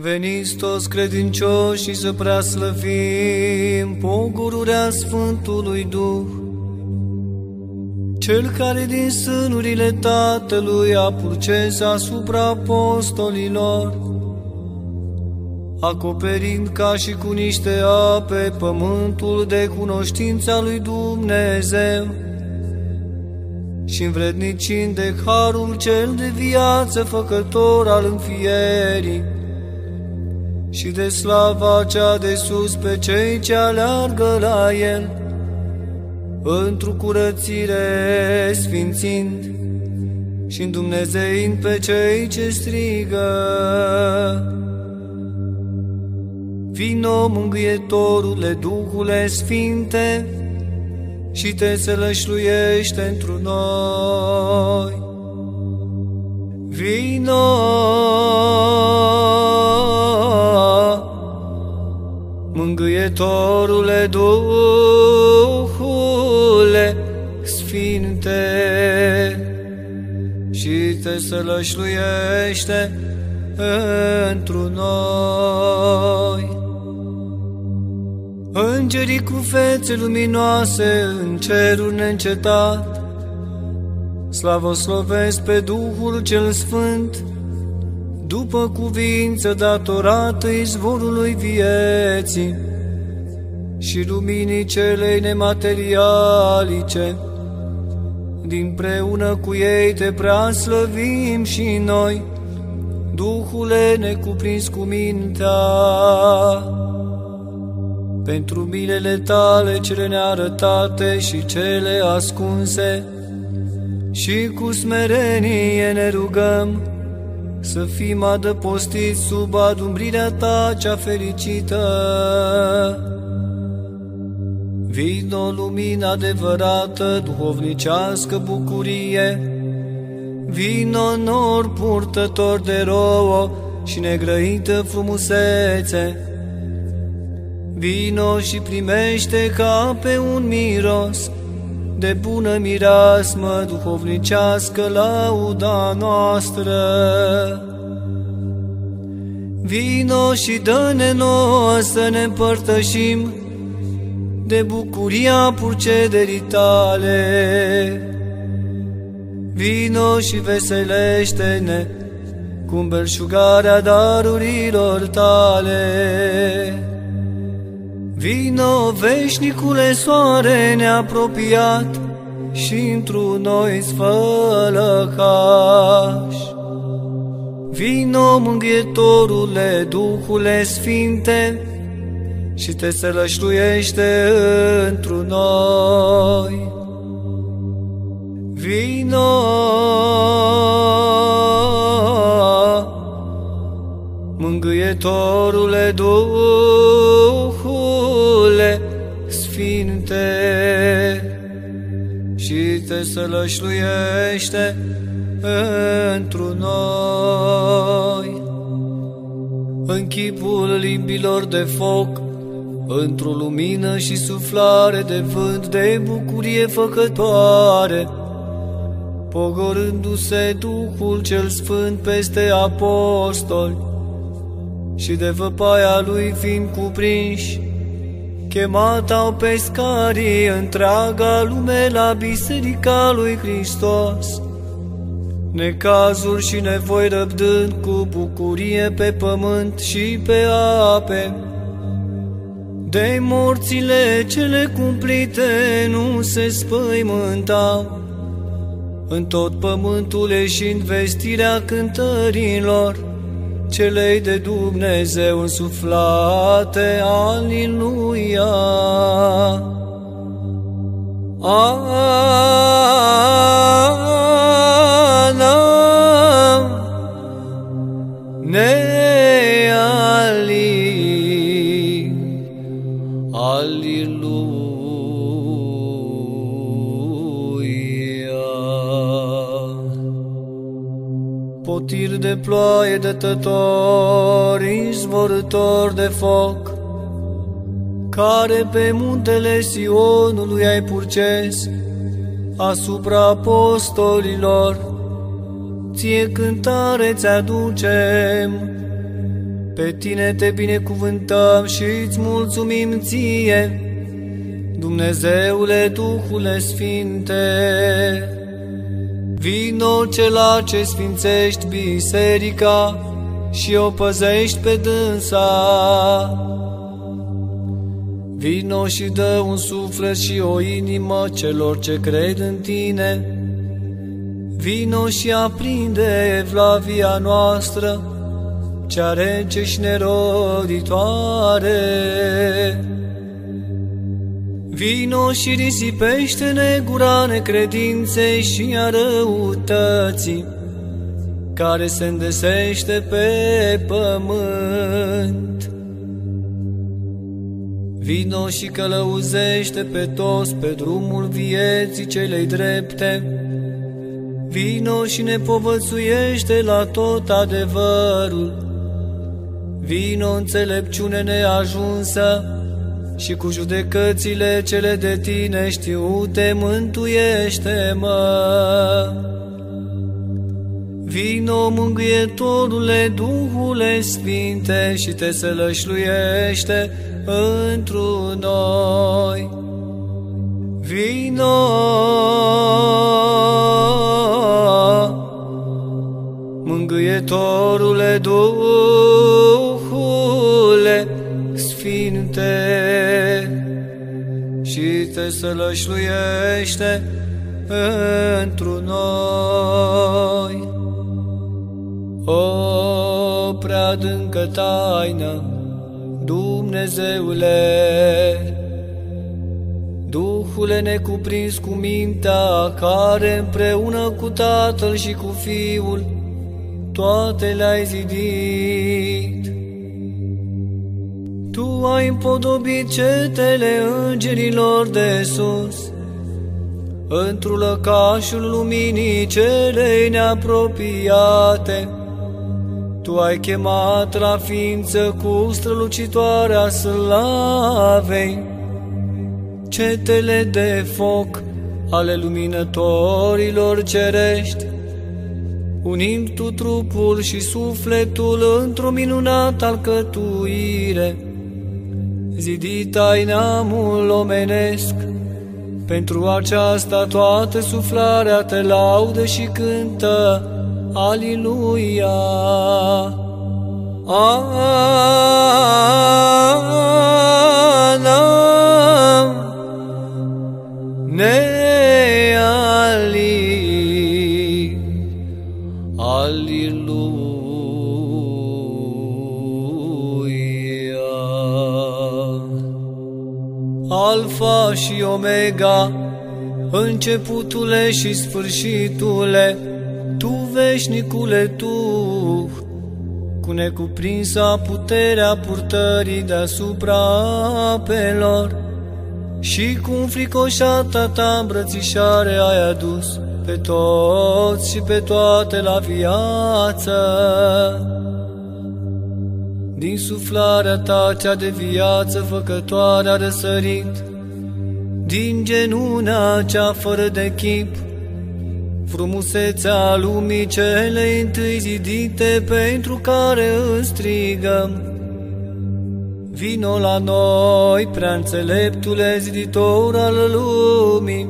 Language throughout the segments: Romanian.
Veniți toți credincioși să prea slăvim pogururea Sfântului Duh, Cel care din sânurile Tatălui a purces asupra apostolilor, acoperind ca și cu niște ape pământul de cunoștința lui Dumnezeu și învrednicind de harul cel de viață făcător al înfierii și de slava cea de sus pe cei ce aleargă la el, într-o curățire sfințind și în Dumnezeind pe cei ce strigă. Vino, mângâietorule, Duhule Sfinte, și te sălășluiește într noi. Vino, mângâietorule, Duhule Sfinte, și te sălășluiește într noi. Îngerii cu fețe luminoase în cerul neîncetat, Slavoslovesc pe Duhul cel Sfânt, după cuvință datorată izvorului vieții și luminii celei nematerialice. Din preună cu ei te prea slăvim și noi, Duhule necuprins cu mintea pentru milele tale cele nearătate și cele ascunse, și cu smerenie ne rugăm să fim adăpostiți sub adumbrirea ta cea fericită. Vino lumina adevărată, duhovnicească bucurie, vino nor purtător de rouă și negrăită frumusețe, Vino și primește ca pe un miros de bună mirasmă duhovnicească lauda noastră. Vino și dă-ne nouă să ne împărtășim de bucuria purcederii tale. Vino și veselește-ne cu belșugarea darurilor tale. Vino, veșnicule soare neapropiat și într-un noi sfălăcaș. Vino, mânghietorule, Duhule Sfinte, și te sălășluiește într-un noi. Vino, mângâietorule, Duhule Sfinte, și te sălășluiește într noi. În chipul limbilor de foc, într-o lumină și suflare de vânt de bucurie făcătoare, pogorându-se Duhul cel Sfânt peste apostoli și de văpaia lui fiind cuprinși, chemat au pescarii întreaga lume la biserica lui Hristos, necazuri și nevoi răbdând cu bucurie pe pământ și pe ape, de morțile cele cumplite nu se spăimântau, în tot pământul ieșind vestirea cântărilor, celei de Dumnezeu însuflate, Aliluia. Ana, ne ali, Aliluia de ploaie dătător, izvorător de foc, care pe muntele Sionului ai purces asupra apostolilor, ție cântare ți-aducem, pe tine te binecuvântăm și îți mulțumim ție, Dumnezeule Duhule Sfinte. Vino cela ce sfințești biserica și o păzești pe dânsa. Vino și dă un suflet și o inimă celor ce cred în tine. Vino și aprinde evlavia noastră, cea rece și neroditoare. Vino și risipește-ne gura necredinței și a răutății, care se îndesește pe pământ. Vino și călăuzește pe toți pe drumul vieții celei drepte. Vino și ne povățuiește la tot adevărul. Vino înțelepciune neajunsă și cu judecățile cele de tine știute mântuiește-mă. Vino, mângâietorule, Duhule Sfinte, și te sălășluiește întru noi. Vino, mângâietorule, Duhule Sfinte, și te sălășluiește întru noi. O prea adâncă taină, Dumnezeule, Duhule necuprins cu mintea, care împreună cu Tatăl și cu Fiul, toate le-ai zidit. Tu ai împodobit cetele îngerilor de sus, într-un lăcașul luminii celei neapropiate, tu ai chemat la ființă cu strălucitoarea slavei, cetele de foc ale luminătorilor cerești, unind tu trupul și sufletul într-o minunată alcătuire, zidit ai neamul omenesc, pentru aceasta toată suflarea te laudă și cântă, Aleluia! Ana ne Alfa și Omega începutule și sfârșitule tu veșnicule Tu, cu necuprinsa puterea purtării deasupra apelor, și cu fricoșata ta îmbrățișare ai adus pe toți și pe toate la viață. Din suflarea ta cea de viață făcătoare a răsărit, din genuna cea fără de chip, frumusețea lumii cele întâi zidite pentru care îți strigăm. Vino la noi, prea înțeleptule ziditor al lumii,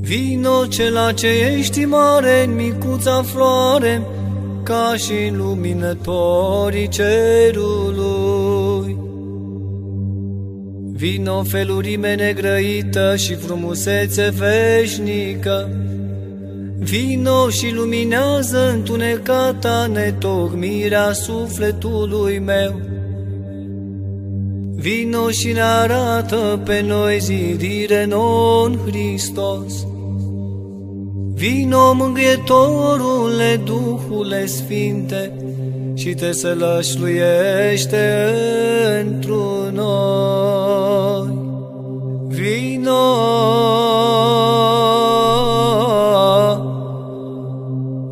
Vino cela ce ești mare în micuța floare, ca și în luminătorii cerului. Vino felurime negrăită și frumusețe veșnică, Vino și luminează întunecata netocmirea sufletului meu. Vino și ne arată pe noi zidire non Hristos. Vino, mângâietorule, Duhule Sfinte, și te sălășluiește într-un noi. Vino,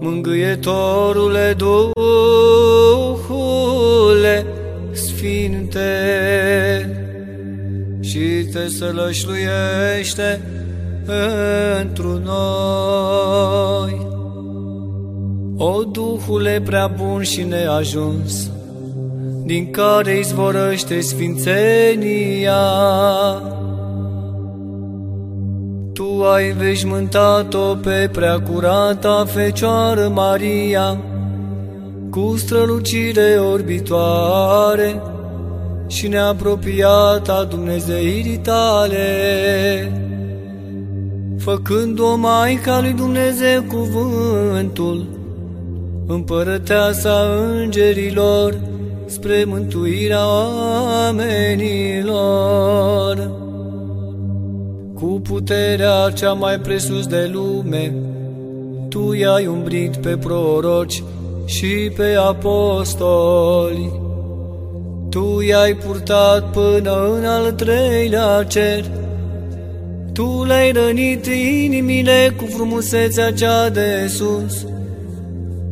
mângâietorule, Duhule Sfinte, și te sălășluiește într-un noi. O Duhule prea bun și neajuns, din care izvorăște sfințenia. Tu ai veșmântat-o pe preacurata Fecioară Maria, cu strălucire orbitoare și neapropiată Dumnezeirii tale, făcând-o Maica lui Dumnezeu cuvântul, împărăteasa îngerilor, spre mântuirea oamenilor. Cu puterea cea mai presus de lume, Tu i-ai umbrit pe proroci și pe apostoli. Tu i-ai purtat până în al treilea cer, Tu le-ai rănit inimile cu frumusețea cea de sus,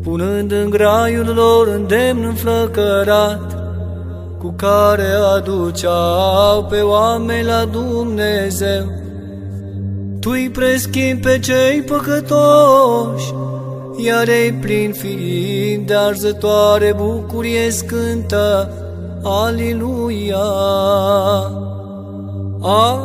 punând în graiul lor îndemn înflăcărat, cu care aduceau pe oameni la Dumnezeu. Tu îi preschimbi pe cei păcătoși, iar ei plin fiind de arzătoare bucurie scântă, Aliluia! Ana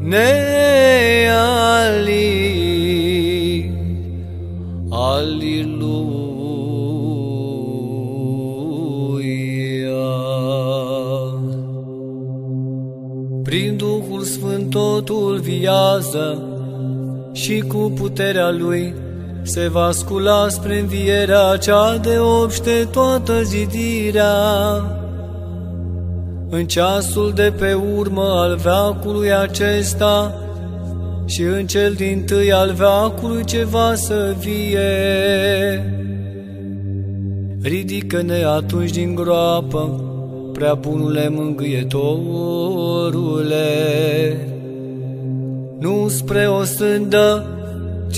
ne ali Aliluia Prin Duhul Sfânt totul viază și cu puterea Lui se va scula spre învierea cea de obște toată zidirea. În ceasul de pe urmă al veacului acesta și în cel din tâi al veacului ce va să vie. Ridică-ne atunci din groapă, prea bunule mângâietorule, nu spre o sândă,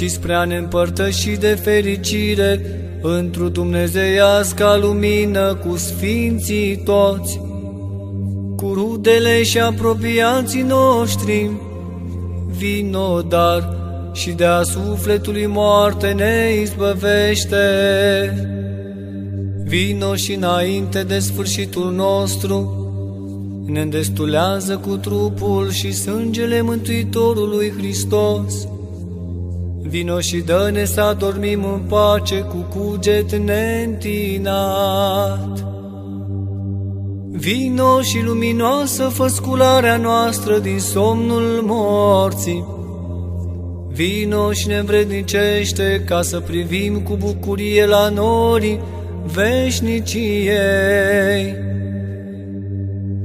ci spre a ne împărtăși de fericire într-o dumnezeiasca lumină cu sfinții toți, cu rudele și apropiații noștri, vino dar și de-a sufletului moarte ne izbăvește. Vino și înainte de sfârșitul nostru, ne îndestulează cu trupul și sângele Mântuitorului Hristos. Vino și dă-ne să adormim în pace cu cuget neîntinat. Vino și luminoasă făscularea noastră din somnul morții. Vino și ne învrednicește ca să privim cu bucurie la norii veșniciei.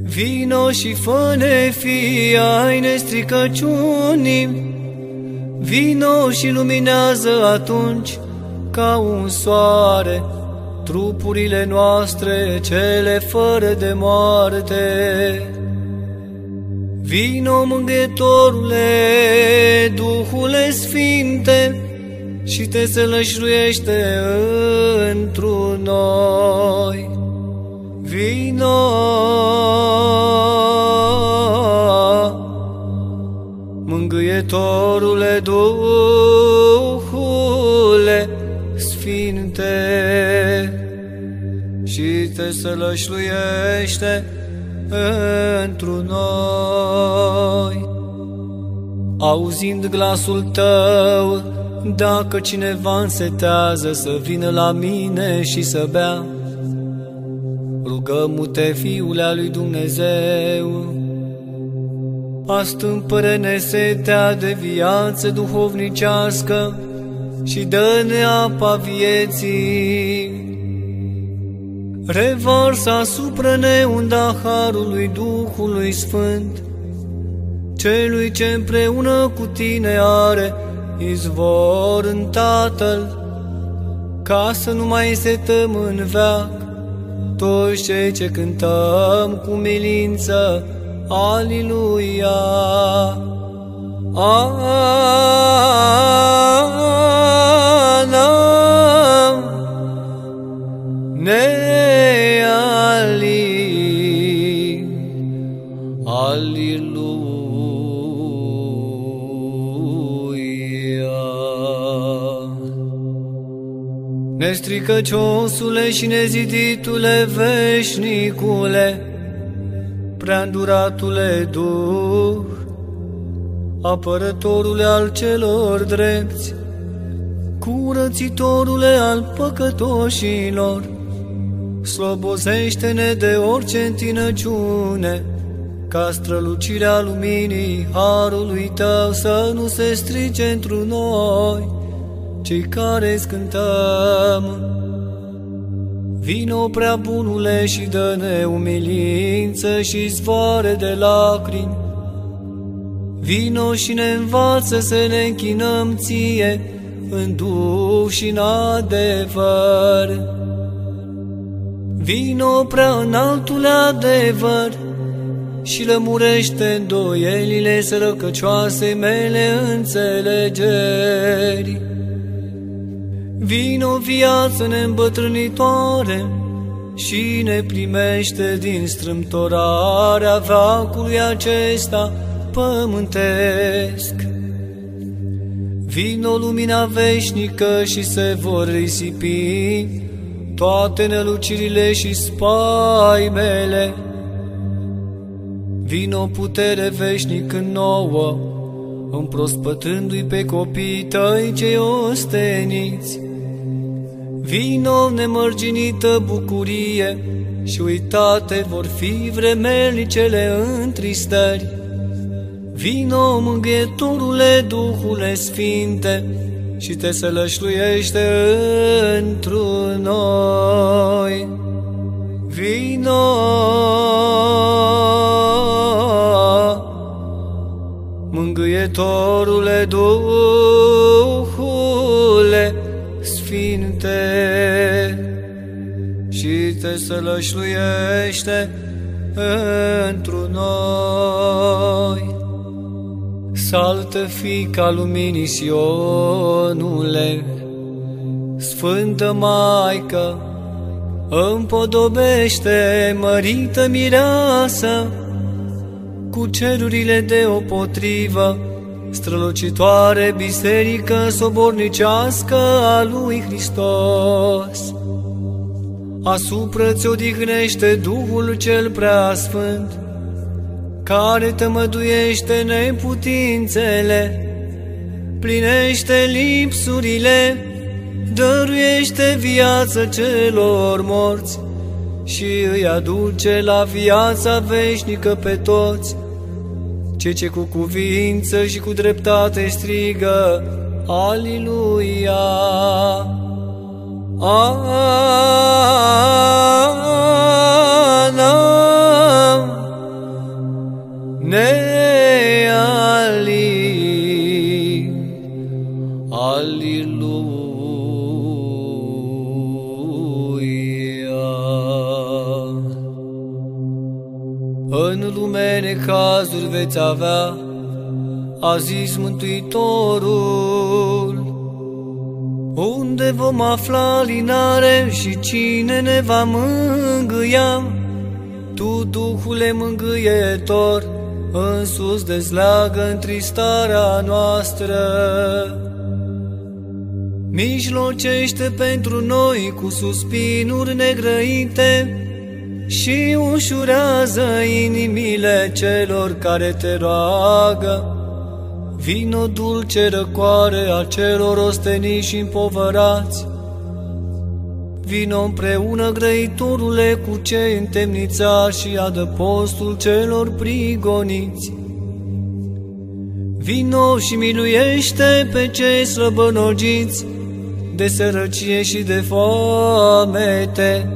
Vino și fă-ne fii ai nestricăciunii, Vino și luminează atunci ca un soare trupurile noastre cele fără de moarte. Vino, mângâietorule, Duhule Sfinte, și te sălășruiește întru noi. Vino, mângâietorule, Duhule Sfinte, și te sălășluiește întru noi. Auzind glasul tău, dacă cineva însetează să vină la mine și să bea, rugăm-te, Fiule al lui Dumnezeu, astâmpără-ne setea de viață duhovnicească și dă-ne apa vieții. Revarsă asupra ne unda harului Duhului Sfânt, celui ce împreună cu tine are izvor în Tatăl, ca să nu mai setăm în veac toți cei ce cântăm cu milință, Aliluia! Ana, ne ali, Aliluia! Nestricăciosule și neziditule veșnicule, preanduratule Duh, apărătorule al celor drepți, curățitorule al păcătoșilor, slobozește-ne de orice întinăciune, ca strălucirea luminii harului tău să nu se strice într noi, cei care scântăm. Vino prea bunule și dă-ne umilință și zvoare de lacrimi. Vino și ne învață să ne închinăm ție în duh și în adevăr. Vino prea înaltul adevăr și lămurește îndoielile sărăcăcioase mele înțelegeri. Vino viață neîmbătrânitoare și ne primește din strâmtorarea veacului acesta pământesc. Vino lumina veșnică și se vor risipi toate nălucirile și spaimele. Vino putere veșnică nouă, împrospătându-i pe copiii tăi cei osteniți. Vino nemărginită bucurie și uitate vor fi vremelnicele întristări. Vino, mângâietorule, Duhule Sfinte, și te sălășluiește într noi. Vino, mângâietorule, Duhule Sfinte, și te sălășluiește într noi. Saltă fica luminii Sionule, Sfântă Maică, împodobește mărită mireasă, cu cerurile de o potrivă, strălucitoare biserică sobornicească a lui Hristos. Asupra ți odihnește Duhul cel prea sfânt, care tămăduiește neputințele, plinește lipsurile, dăruiește viață celor morți și îi aduce la viața veșnică pe toți, ce ce cu cuvință și cu dreptate strigă, Aliluia! Ana! Neali, În lume necazuri veți avea, a zis Mântuitorul, unde vom afla linare și cine ne va mângâia? Tu, Duhule mângâietor, însus dezleagă întristarea noastră. Mijlocește pentru noi cu suspinuri negrăite și ușurează inimile celor care te roagă. Vino dulce răcoare a celor osteniți și împovărați, Vino împreună grăitorule cu cei întemnițați și adăpostul celor prigoniți. Vino și miluiește pe cei slăbănogiți de sărăcie și de foamete.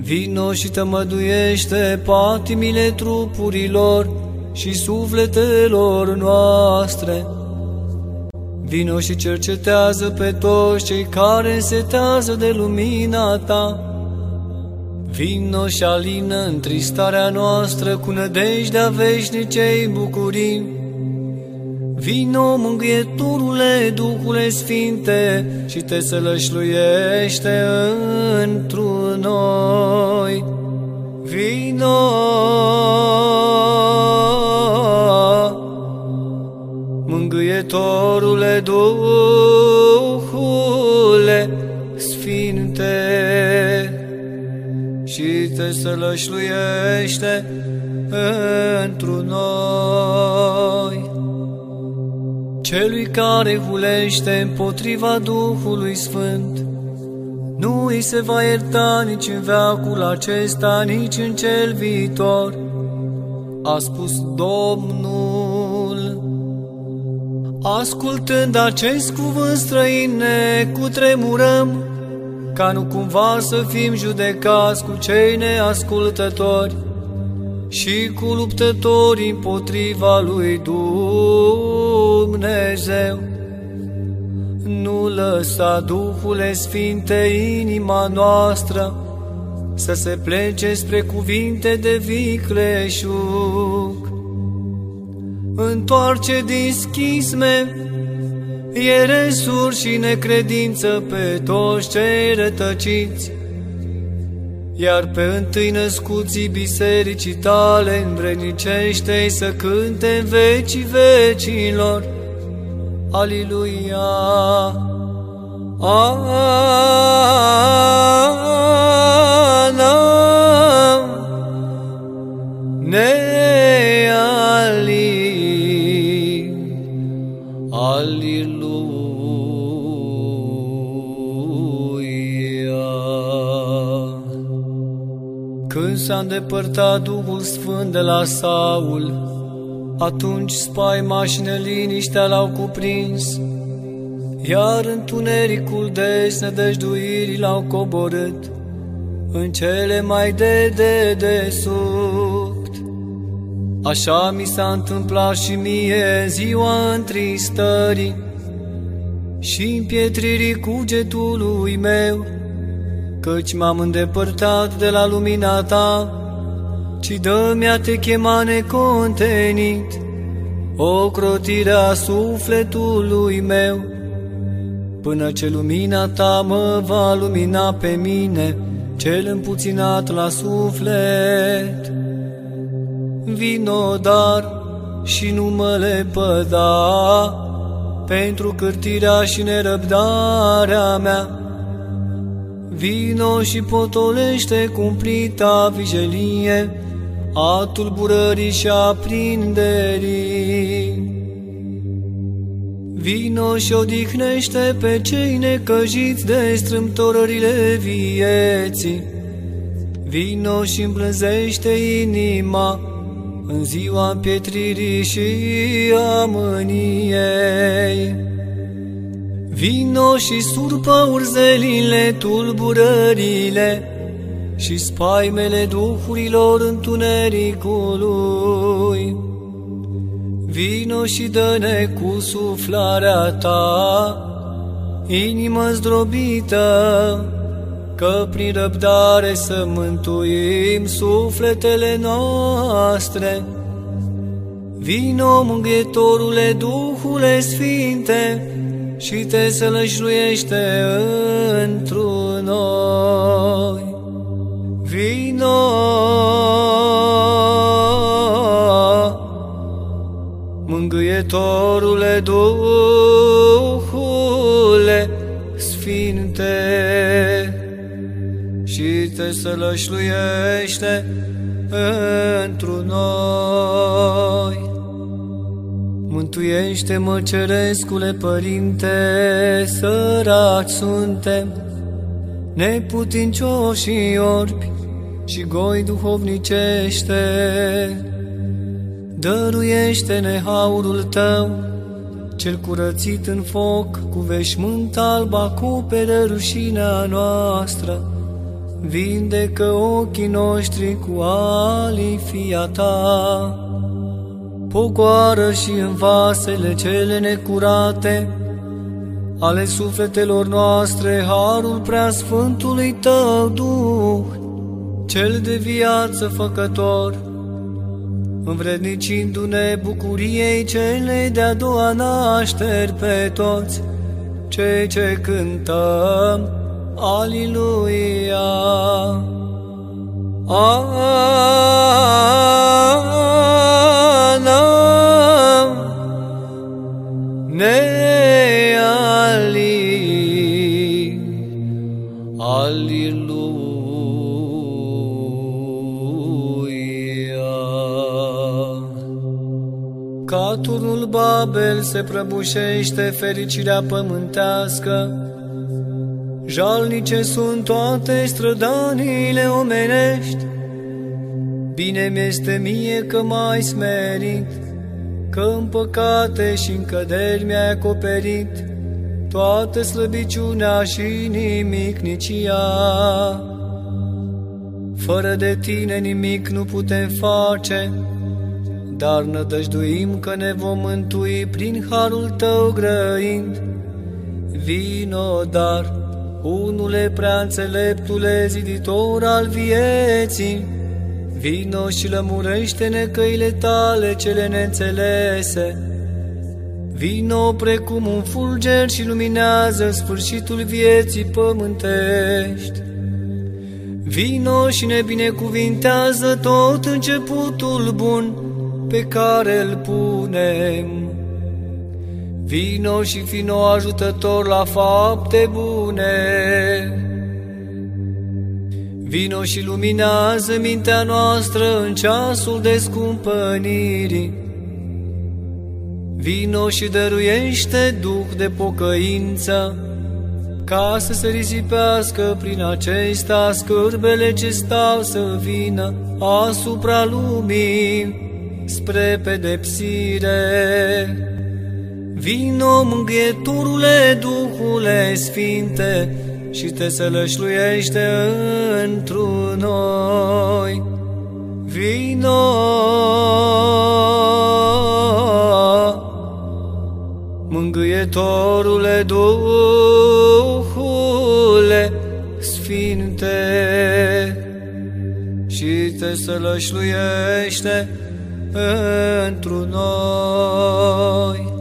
Vino și tămăduiește patimile trupurilor și sufletelor noastre. Vino și cercetează pe toți cei care însetează de lumina ta. Vino și alină întristarea noastră cu nădejdea veșnicei bucurii. Vino, mângâieturule, Duhule Sfinte, și te sălășluiește întru noi. Vino! Mângâietorule Duhule Sfinte și te sălășluiește pentru noi. Celui care hulește împotriva Duhului Sfânt, nu îi se va ierta nici în veacul acesta, nici în cel viitor, a spus Domnul. Ascultând acest cuvânt străin, ne cutremurăm, ca nu cumva să fim judecați cu cei neascultători și cu luptători împotriva lui Dumnezeu. Nu lăsa Duhule Sfinte inima noastră să se plece spre cuvinte de vicleșug. Întoarce din schisme, ieresuri și necredință pe toți cei rătăciți, iar pe întâi născuții bisericii tale învrenicește să cânte în vecii vecilor. Aliluia! Ana, s-a îndepărtat Duhul Sfânt de la Saul, atunci spaima și neliniștea l-au cuprins, iar întunericul desnădăjduirii l-au coborât în cele mai de de de suct. Așa mi s-a întâmplat și mie ziua întristării și împietririi cugetului meu, căci m-am îndepărtat de la lumina ta, ci dă-mi-a te chema necontenit, o crotire a sufletului meu, până ce lumina ta mă va lumina pe mine, cel împuținat la suflet. Vino dar și nu mă lepăda, pentru cârtirea și nerăbdarea mea, Vino și potolește cumplita vijelie a tulburării și a prinderii. Vino și odihnește pe cei necăjiți de strâmtorările vieții. Vino și îmblânzește inima în ziua pietririi și a mâniei. Vino și surpă urzelile, tulburările și spaimele duhurilor întunericului. Vino și dă-ne cu suflarea ta, inimă zdrobită, că prin răbdare să mântuim sufletele noastre. Vino, mângâietorule, Duhule Sfinte, și te sălășluiește întru noi. Vino, mângâietorule Duhule Sfinte, și te sălășluiește întru noi. Mântuiește-mă, cerescule Părinte, săraci suntem, neputincioși și orbi și goi duhovnicește. Dăruiește-ne haurul Tău, cel curățit în foc, cu veșmânt alb acopere rușinea noastră, vindecă ochii noștri cu alifia Ta pogoară și în vasele cele necurate ale sufletelor noastre harul preasfântului Tău Duh, cel de viață făcător, învrednicindu-ne bucuriei celei de-a doua nașteri pe toți, cei ce cântăm, Aliluia! Ana, ali, Aliluia. Ca turnul Babel se prăbușește fericirea pământească, Jalnice sunt toate strădanile omenești, Bine mi-este mie că mai smerit, Că în păcate și în căderi mi-ai acoperit Toată slăbiciunea și nimicnicia. Fără de tine nimic nu putem face, dar nădăjduim că ne vom mântui prin harul tău grăind. Vino, dar, unule prea înțeleptule, ziditor al vieții, vino și lămurește-ne căile tale cele neînțelese. Vino precum un fulger și luminează sfârșitul vieții pământești. Vino și ne binecuvintează tot începutul bun pe care îl punem. Vino și fino ajutător la fapte bune. Vino și luminează mintea noastră în ceasul descumpănirii. Vino și dăruiește duh de pocăință, ca să se risipească prin acesta scârbele ce stau să vină asupra lumii spre pedepsire. Vino, mângâieturule, Duhule Sfinte, și te sălășluiește întru noi. Vino, mângâietorule, Duhule Sfinte, și te sălășluiește întru noi.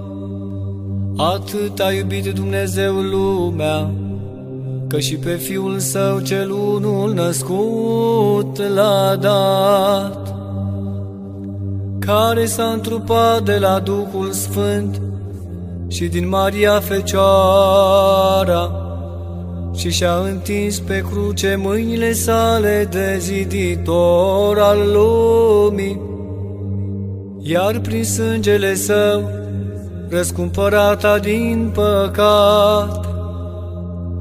Atât a iubit Dumnezeu lumea, că și pe Fiul Său cel unul născut l-a dat, care s-a întrupat de la Duhul Sfânt și din Maria Fecioara și și-a întins pe cruce mâinile sale de ziditor al lumii, iar prin sângele său răscumpărata din păcat,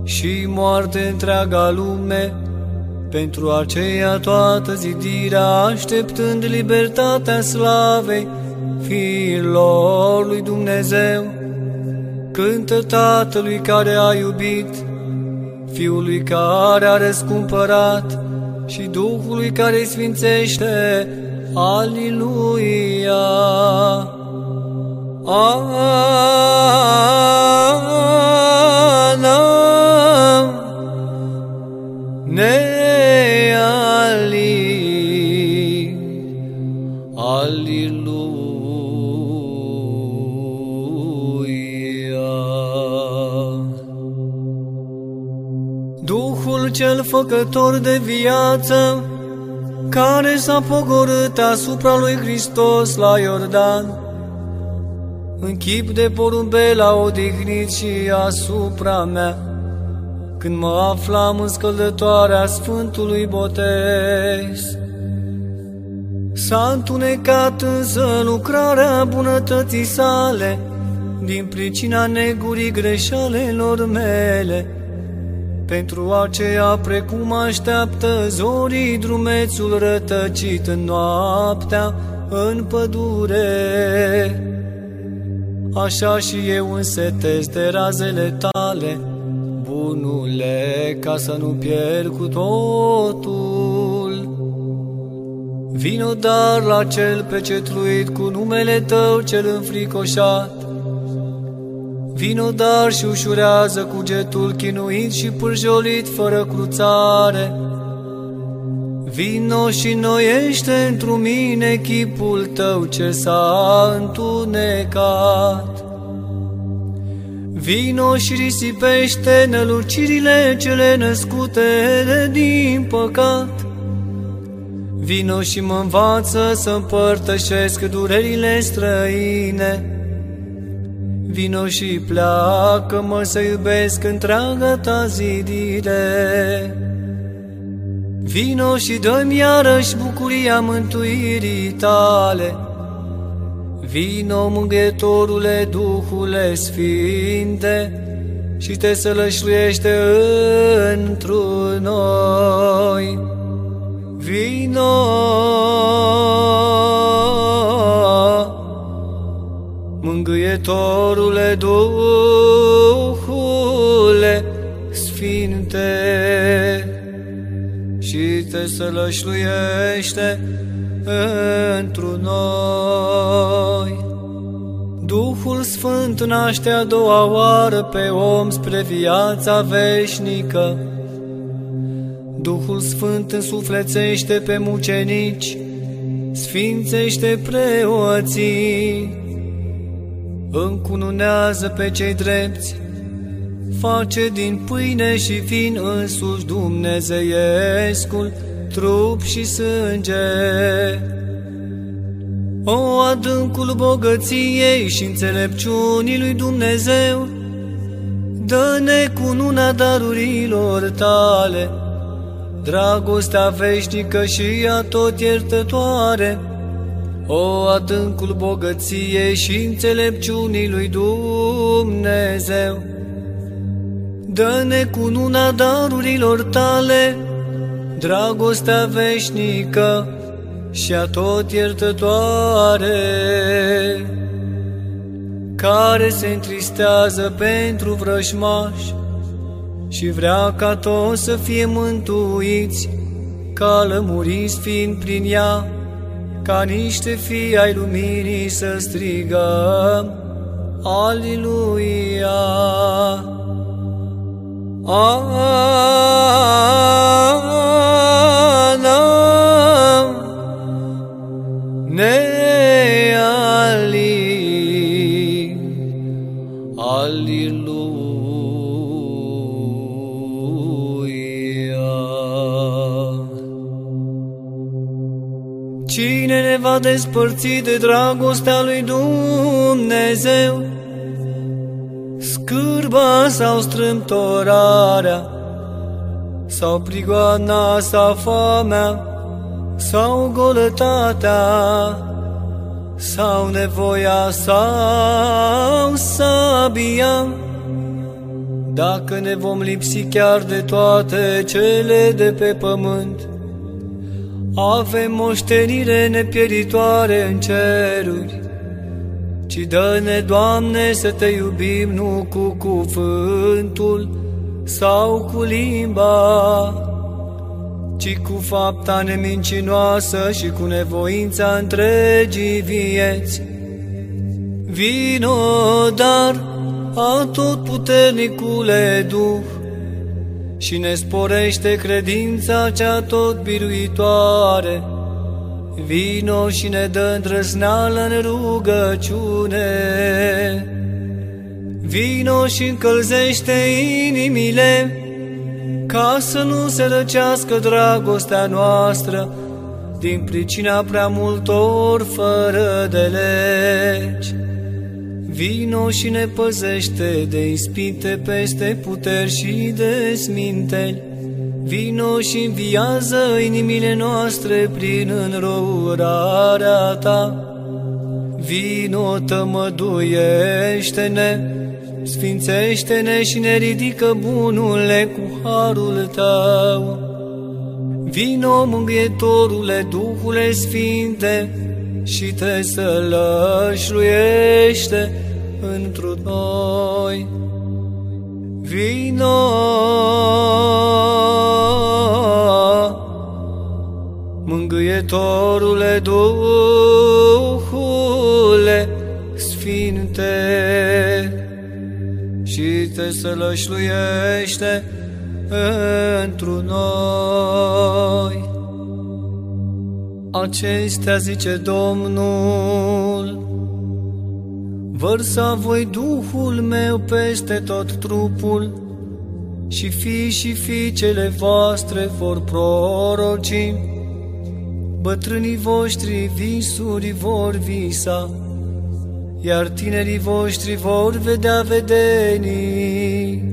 și moarte întreaga lume, pentru aceea toată zidirea așteptând libertatea slavei fiilor lui Dumnezeu, cântă Tatălui care a iubit, Fiului care a răscumpărat și Duhului care sfințește. Aliluia! Ana Neali Aliluia Duhul cel făcător de viață care s-a pogorât asupra lui Hristos la Iordan, în chip de porumbel a odihnit și asupra mea, când mă aflam în scăldătoarea Sfântului Botez. S-a întunecat însă lucrarea bunătății sale, din pricina negurii greșalelor mele, pentru aceea, precum așteaptă zorii drumețul rătăcit în noaptea, în pădure, așa și eu însetez de razele tale, bunule, ca să nu pierd cu totul. Vino dar la cel pecetluit cu numele tău cel înfricoșat. Vino dar și ușurează cugetul chinuit și pârjolit fără cruțare. Vino și noiește într mine chipul tău ce s-a întunecat. Vino și risipește nălucirile cele născute de din păcat. Vino și mă învață să împărtășesc durerile străine. Vino și pleacă-mă să iubesc întreaga ta zidire. Vino și dă-mi iarăși bucuria mântuirii tale. Vino, mânghetorule, Duhule Sfinte, și te sălășluiește într noi. Vino! Mângâietorule, Duhule Sfinte, și te sălășluiește într noi. Duhul Sfânt naște a doua oară pe om spre viața veșnică. Duhul Sfânt însuflețește pe mucenici, sfințește preoții, încununează pe cei drepți, face din pâine și vin însuși dumnezeiescul, trup și sânge. O adâncul bogăției și înțelepciunii lui Dumnezeu, dă-ne cununa darurilor tale, dragostea veșnică și ea tot iertătoare, o adâncul bogăției și înțelepciunii lui Dumnezeu. Dă-ne cununa darurilor tale, dragostea veșnică și a tot iertătoare, care se întristează pentru vrăjmași și vrea ca toți să fie mântuiți, ca lămuriți fiind prin ea, ca niște fii ai luminii să strigăm, Aliluia! Cine ne va despărți de dragostea lui Dumnezeu? Scârba sau strâmtorarea, sau prigoana sau foamea, sau golătatea, sau nevoia sau sabia, dacă ne vom lipsi chiar de toate cele de pe pământ, avem moștenire nepieritoare în ceruri, ci dă-ne, Doamne, să te iubim nu cu cuvântul sau cu limba, ci cu fapta nemincinoasă și cu nevoința întregii vieți. Vino, dar, a tot puternicule Duh, și ne sporește credința cea tot biruitoare. Vino și ne dă îndrăzneală în rugăciune. Vino și încălzește inimile, ca să nu se răcească dragostea noastră, din pricina prea multor fără de legi. Vino și ne păzește de ispite peste puteri și de sminteli. Vino și înviază inimile noastre prin înrăurarea ta. Vino tămăduiește-ne, sfințește-ne și ne ridică bunule cu harul tău. Vino, mângâietorule, Duhule Sfinte, și te sălășluiește întru noi. Vino! Mângâietorule Duhule Sfinte și te sălășluiește întru noi. Acestea zice Domnul, Vărsa voi Duhul meu peste tot trupul și fii și fiicele voastre vor proroci, bătrânii voștri visuri vor visa iar tinerii voștri vor vedea vedenii.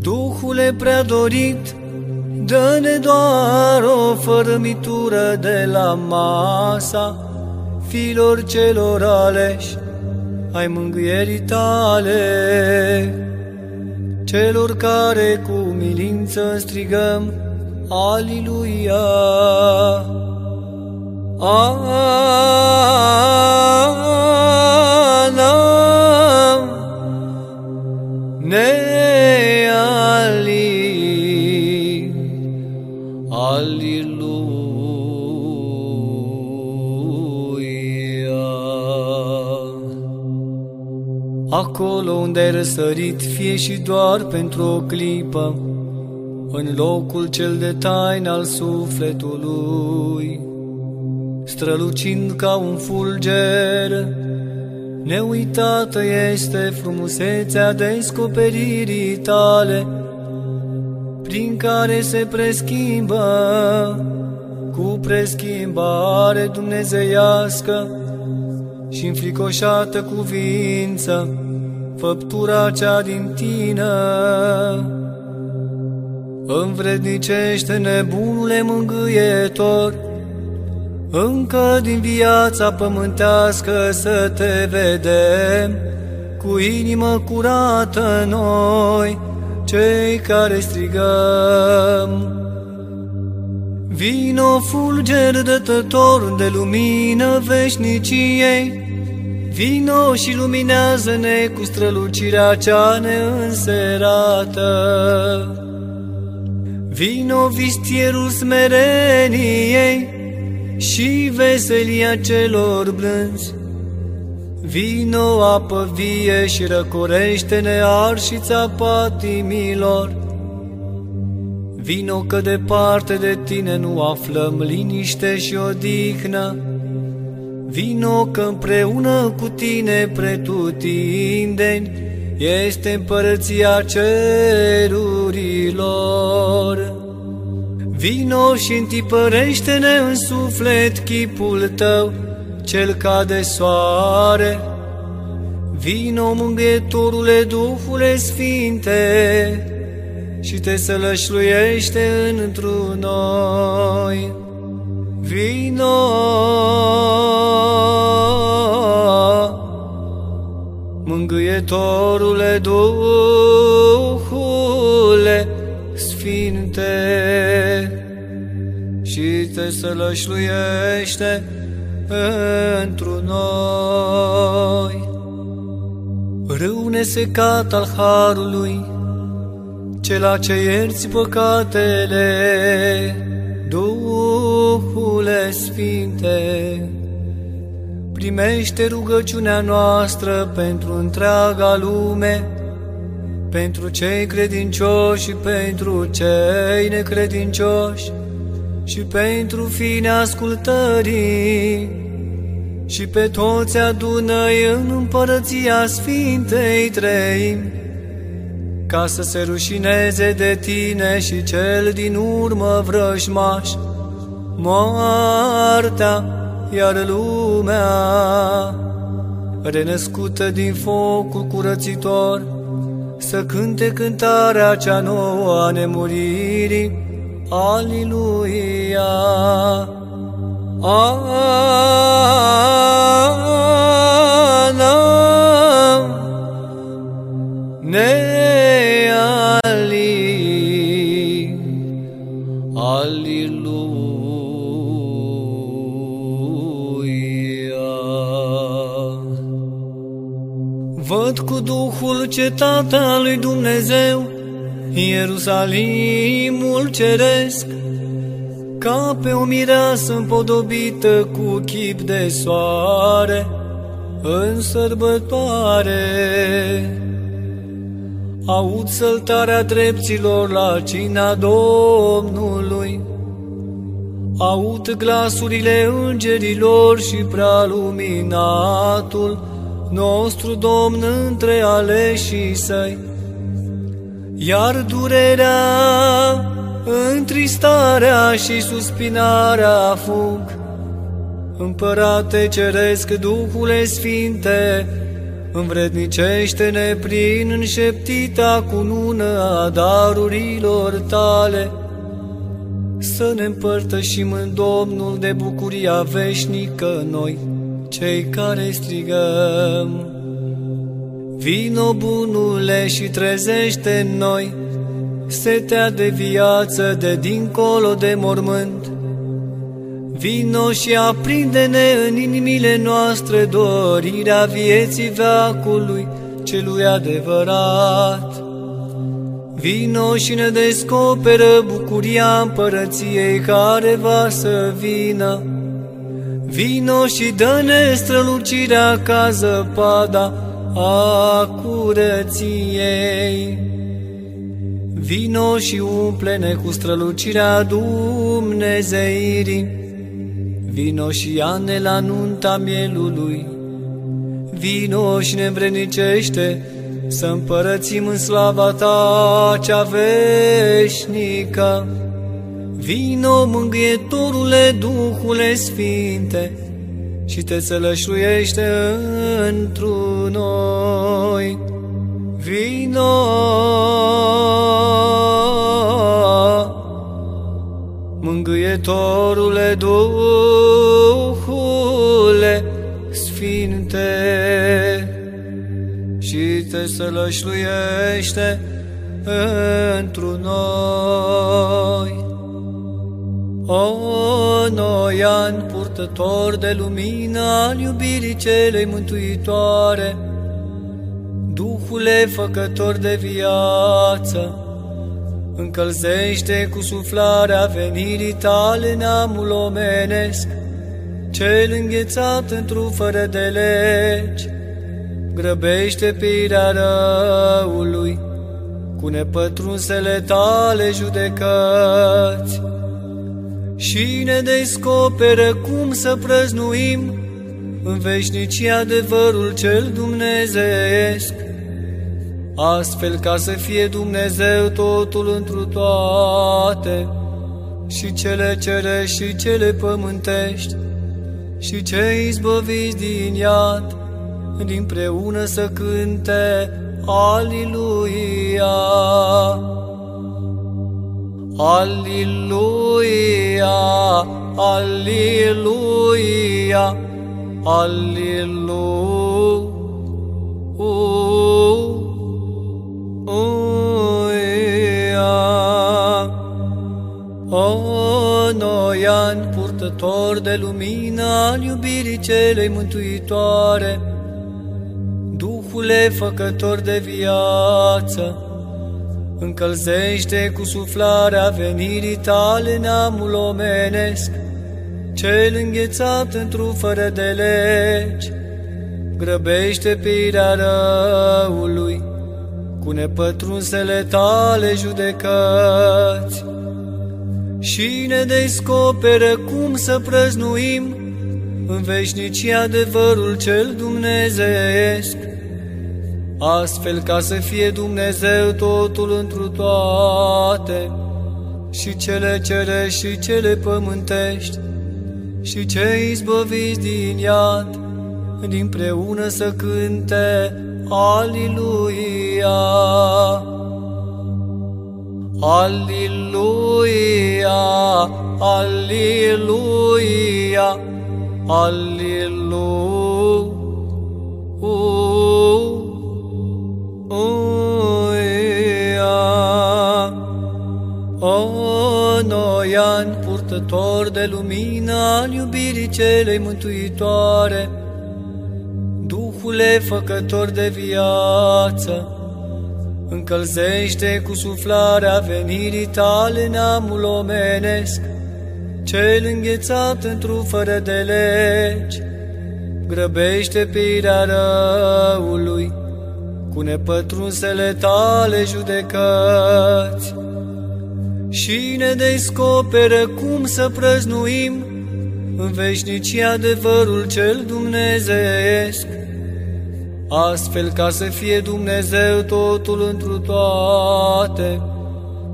Duhule prea dorit, dă-ne doar o fărămitură de la masa filor celor aleși ai mângâierii tale, celor care cu milință strigăm, Aliluia! Ana, ne Acolo unde ai răsărit, fie și doar pentru o clipă, în locul cel de taină al sufletului, strălucind ca un fulger, neuitată este frumusețea descoperirii tale, prin care se preschimbă cu preschimbare dumnezeiască și înfricoșată cuvință, făptura cea din tine. Învrednicește nebunule mângâietor, încă din viața pământească să te vedem, cu inimă curată noi, cei care strigăm. Vino fulger dătător de lumină veșniciei, Vino și luminează-ne cu strălucirea cea neînserată. Vino vistierul smereniei și veselia celor blânzi. Vino apă vie și răcorește-ne arșița patimilor. Vino că departe de tine nu aflăm liniște și odihnă. Vino că împreună cu tine pretutindeni este împărăția cerurilor. Vino și întipărește-ne în suflet chipul tău, cel ca de soare. Vino, mângâietorule, Duhule Sfinte, și te sălășluiește într noi. Vino, mângâietorule Duhule Sfinte, și te sălășluiește într noi. Râu nesecat al Harului, cela ce ierți păcatele, Duhule Sfinte, primește rugăciunea noastră pentru întreaga lume, pentru cei credincioși și pentru cei necredincioși, și pentru fine ascultării, și pe toți adună în împărăția Sfintei Treimi, ca să se rușineze de tine și cel din urmă vrăjmaș, moartea, iar lumea, renăscută din focul curățitor, să cânte cântarea cea nouă a nemuririi, Aliluia! Ana, ne Duhul cetatea lui Dumnezeu, Ierusalimul ceresc, ca pe o mireasă împodobită cu chip de soare, în sărbătoare. Aud săltarea dreptilor la cina Domnului, aud glasurile îngerilor și prea luminatul, nostru Domn între aleșii săi, iar durerea, întristarea și suspinarea fug, Împărate Ceresc, Duhule Sfinte, învrednicește-ne prin înșeptita cunună a darurilor tale, să ne împărtășim în Domnul de bucuria veșnică noi, cei care strigăm. Vino bunule și trezește în noi setea de viață de dincolo de mormânt. Vino și aprinde-ne în inimile noastre dorirea vieții veacului celui adevărat. Vino și ne descoperă bucuria împărăției care va să vină. Vino și dă-ne strălucirea ca zăpada a curăției. Vino și umple-ne cu strălucirea Dumnezeirii. Vino și ia-ne la nunta mielului. Vino și ne învrenicește să împărățim în slava ta cea veșnică. Vino, mângâietorule, Duhule Sfinte, și te sălășluiește întru noi. Vino, mângâietorule, Duhule Sfinte, și te sălășluiește întru noi. O noian purtător de lumină al iubirii celei mântuitoare, Duhule făcător de viață, încălzește cu suflarea venirii tale neamul omenesc, cel înghețat într-un fără de legi, grăbește pirea răului, cu nepătrunsele tale judecăți și ne descoperă cum să prăznuim în veșnicie adevărul cel dumnezeesc, astfel ca să fie Dumnezeu totul întru toate, și cele cere și cele pământești, și cei izbăviți din iad, împreună să cânte Aliluia. Aliluia, Aliluia, Aliluia. O noian purtător de lumină al iubirii celei mântuitoare, Duhule făcător de viață, încălzește cu suflarea venirii tale neamul omenesc, cel înghețat într-un fără de legi, grăbește pirea răului, cu nepătrunsele tale judecăți și ne descoperă cum să prăznuim în veșnicie adevărul cel dumnezeesc, astfel ca să fie Dumnezeu totul întru toate, și cele cere și cele pământești, și cei izbăviți din iad, împreună să cânte Aliluia. Aliluia, Aliluia, Aliluia. Noian, purtător de lumină al iubirii celei mântuitoare, Duhule făcător de viață, încălzește cu suflarea venirii tale neamul omenesc, cel înghețat într-un fără de legi, grăbește pirea răului, cu nepătrunsele tale judecăți. Și ne descoperă cum să prăznuim în veșnicie adevărul cel dumnezeesc, astfel ca să fie Dumnezeu totul întru toate,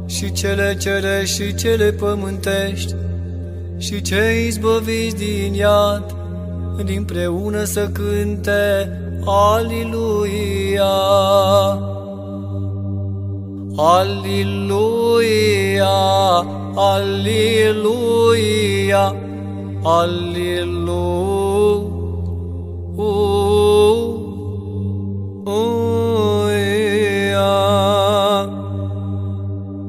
și cele cere și cele pământești, și cei izbăviți din iad, dinpreună să cânte Aliluia. Aliluia, Aliluia, Aliluia.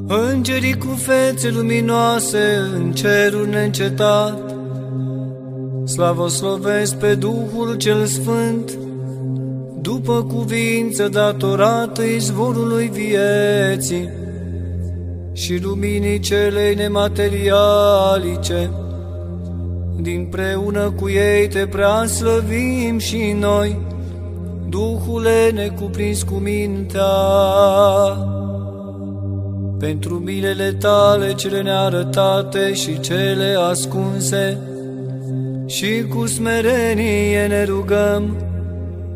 Îngerii cu fețe luminoase în cerul neîncetat, Slavoslovesc pe Duhul cel Sfânt, după cuvință datorată izvorului vieții și luminii celei nematerialice. Din preună cu ei te prea slăvim și noi, Duhule necuprins cu mintea, pentru milele tale cele nearătate și cele ascunse, și cu smerenie ne rugăm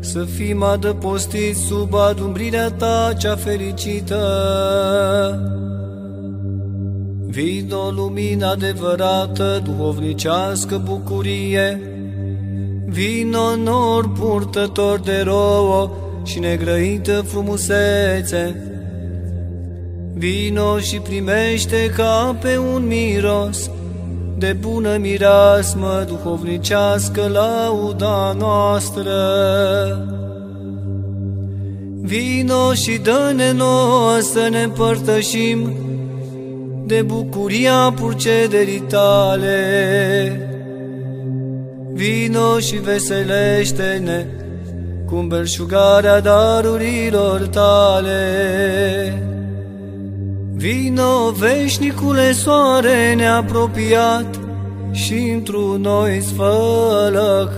să fim adăpostiți sub adumbrirea ta cea fericită. Vino lumină adevărată, duhovnicească bucurie, vino nor purtător de rouă și negrăită frumusețe, vino și primește ca pe un miros, de bună mirasmă duhovnicească lauda noastră. Vino și dă-ne nouă să ne împărtășim de bucuria purcederii tale. Vino și veselește-ne cu belșugarea darurilor tale. Vino, veșnicule soare neapropiat și într-un noi sfălăcaș.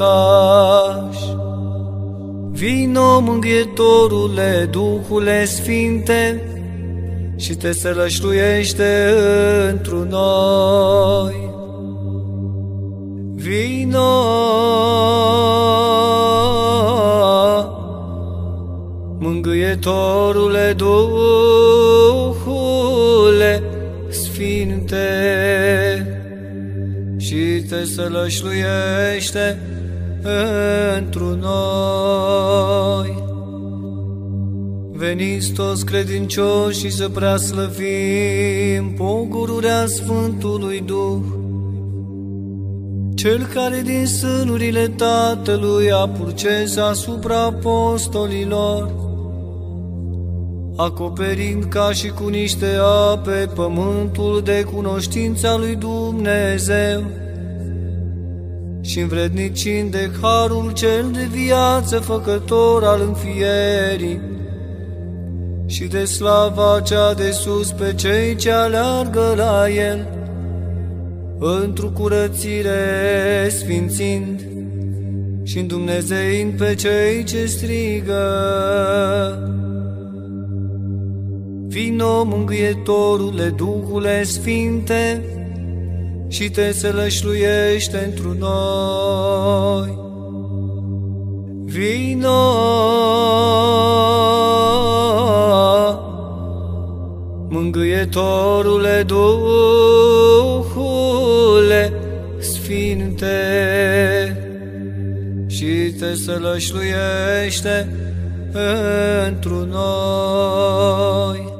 Vino, mânghietorule, Duhule Sfinte, și te sălășluiește într-un noi. Vino, mângâietorule Duhule sălășluiește într noi. Veniți toți credincioși și să preaslăvim pogururea Sfântului Duh, cel care din sânurile Tatălui a purces asupra apostolilor, acoperind ca și cu niște ape pământul de cunoștința lui Dumnezeu și învrednicind de harul cel de viață făcător al înfierii și de slava cea de sus pe cei ce aleargă la el, într-o curățire sfințind și Dumnezeind pe cei ce strigă. Vino, mângâietorule, Duhule Sfinte, și te sălășluiește într noi. Vino, mângâietorule, Duhule Sfinte, și te sălășluiește într noi.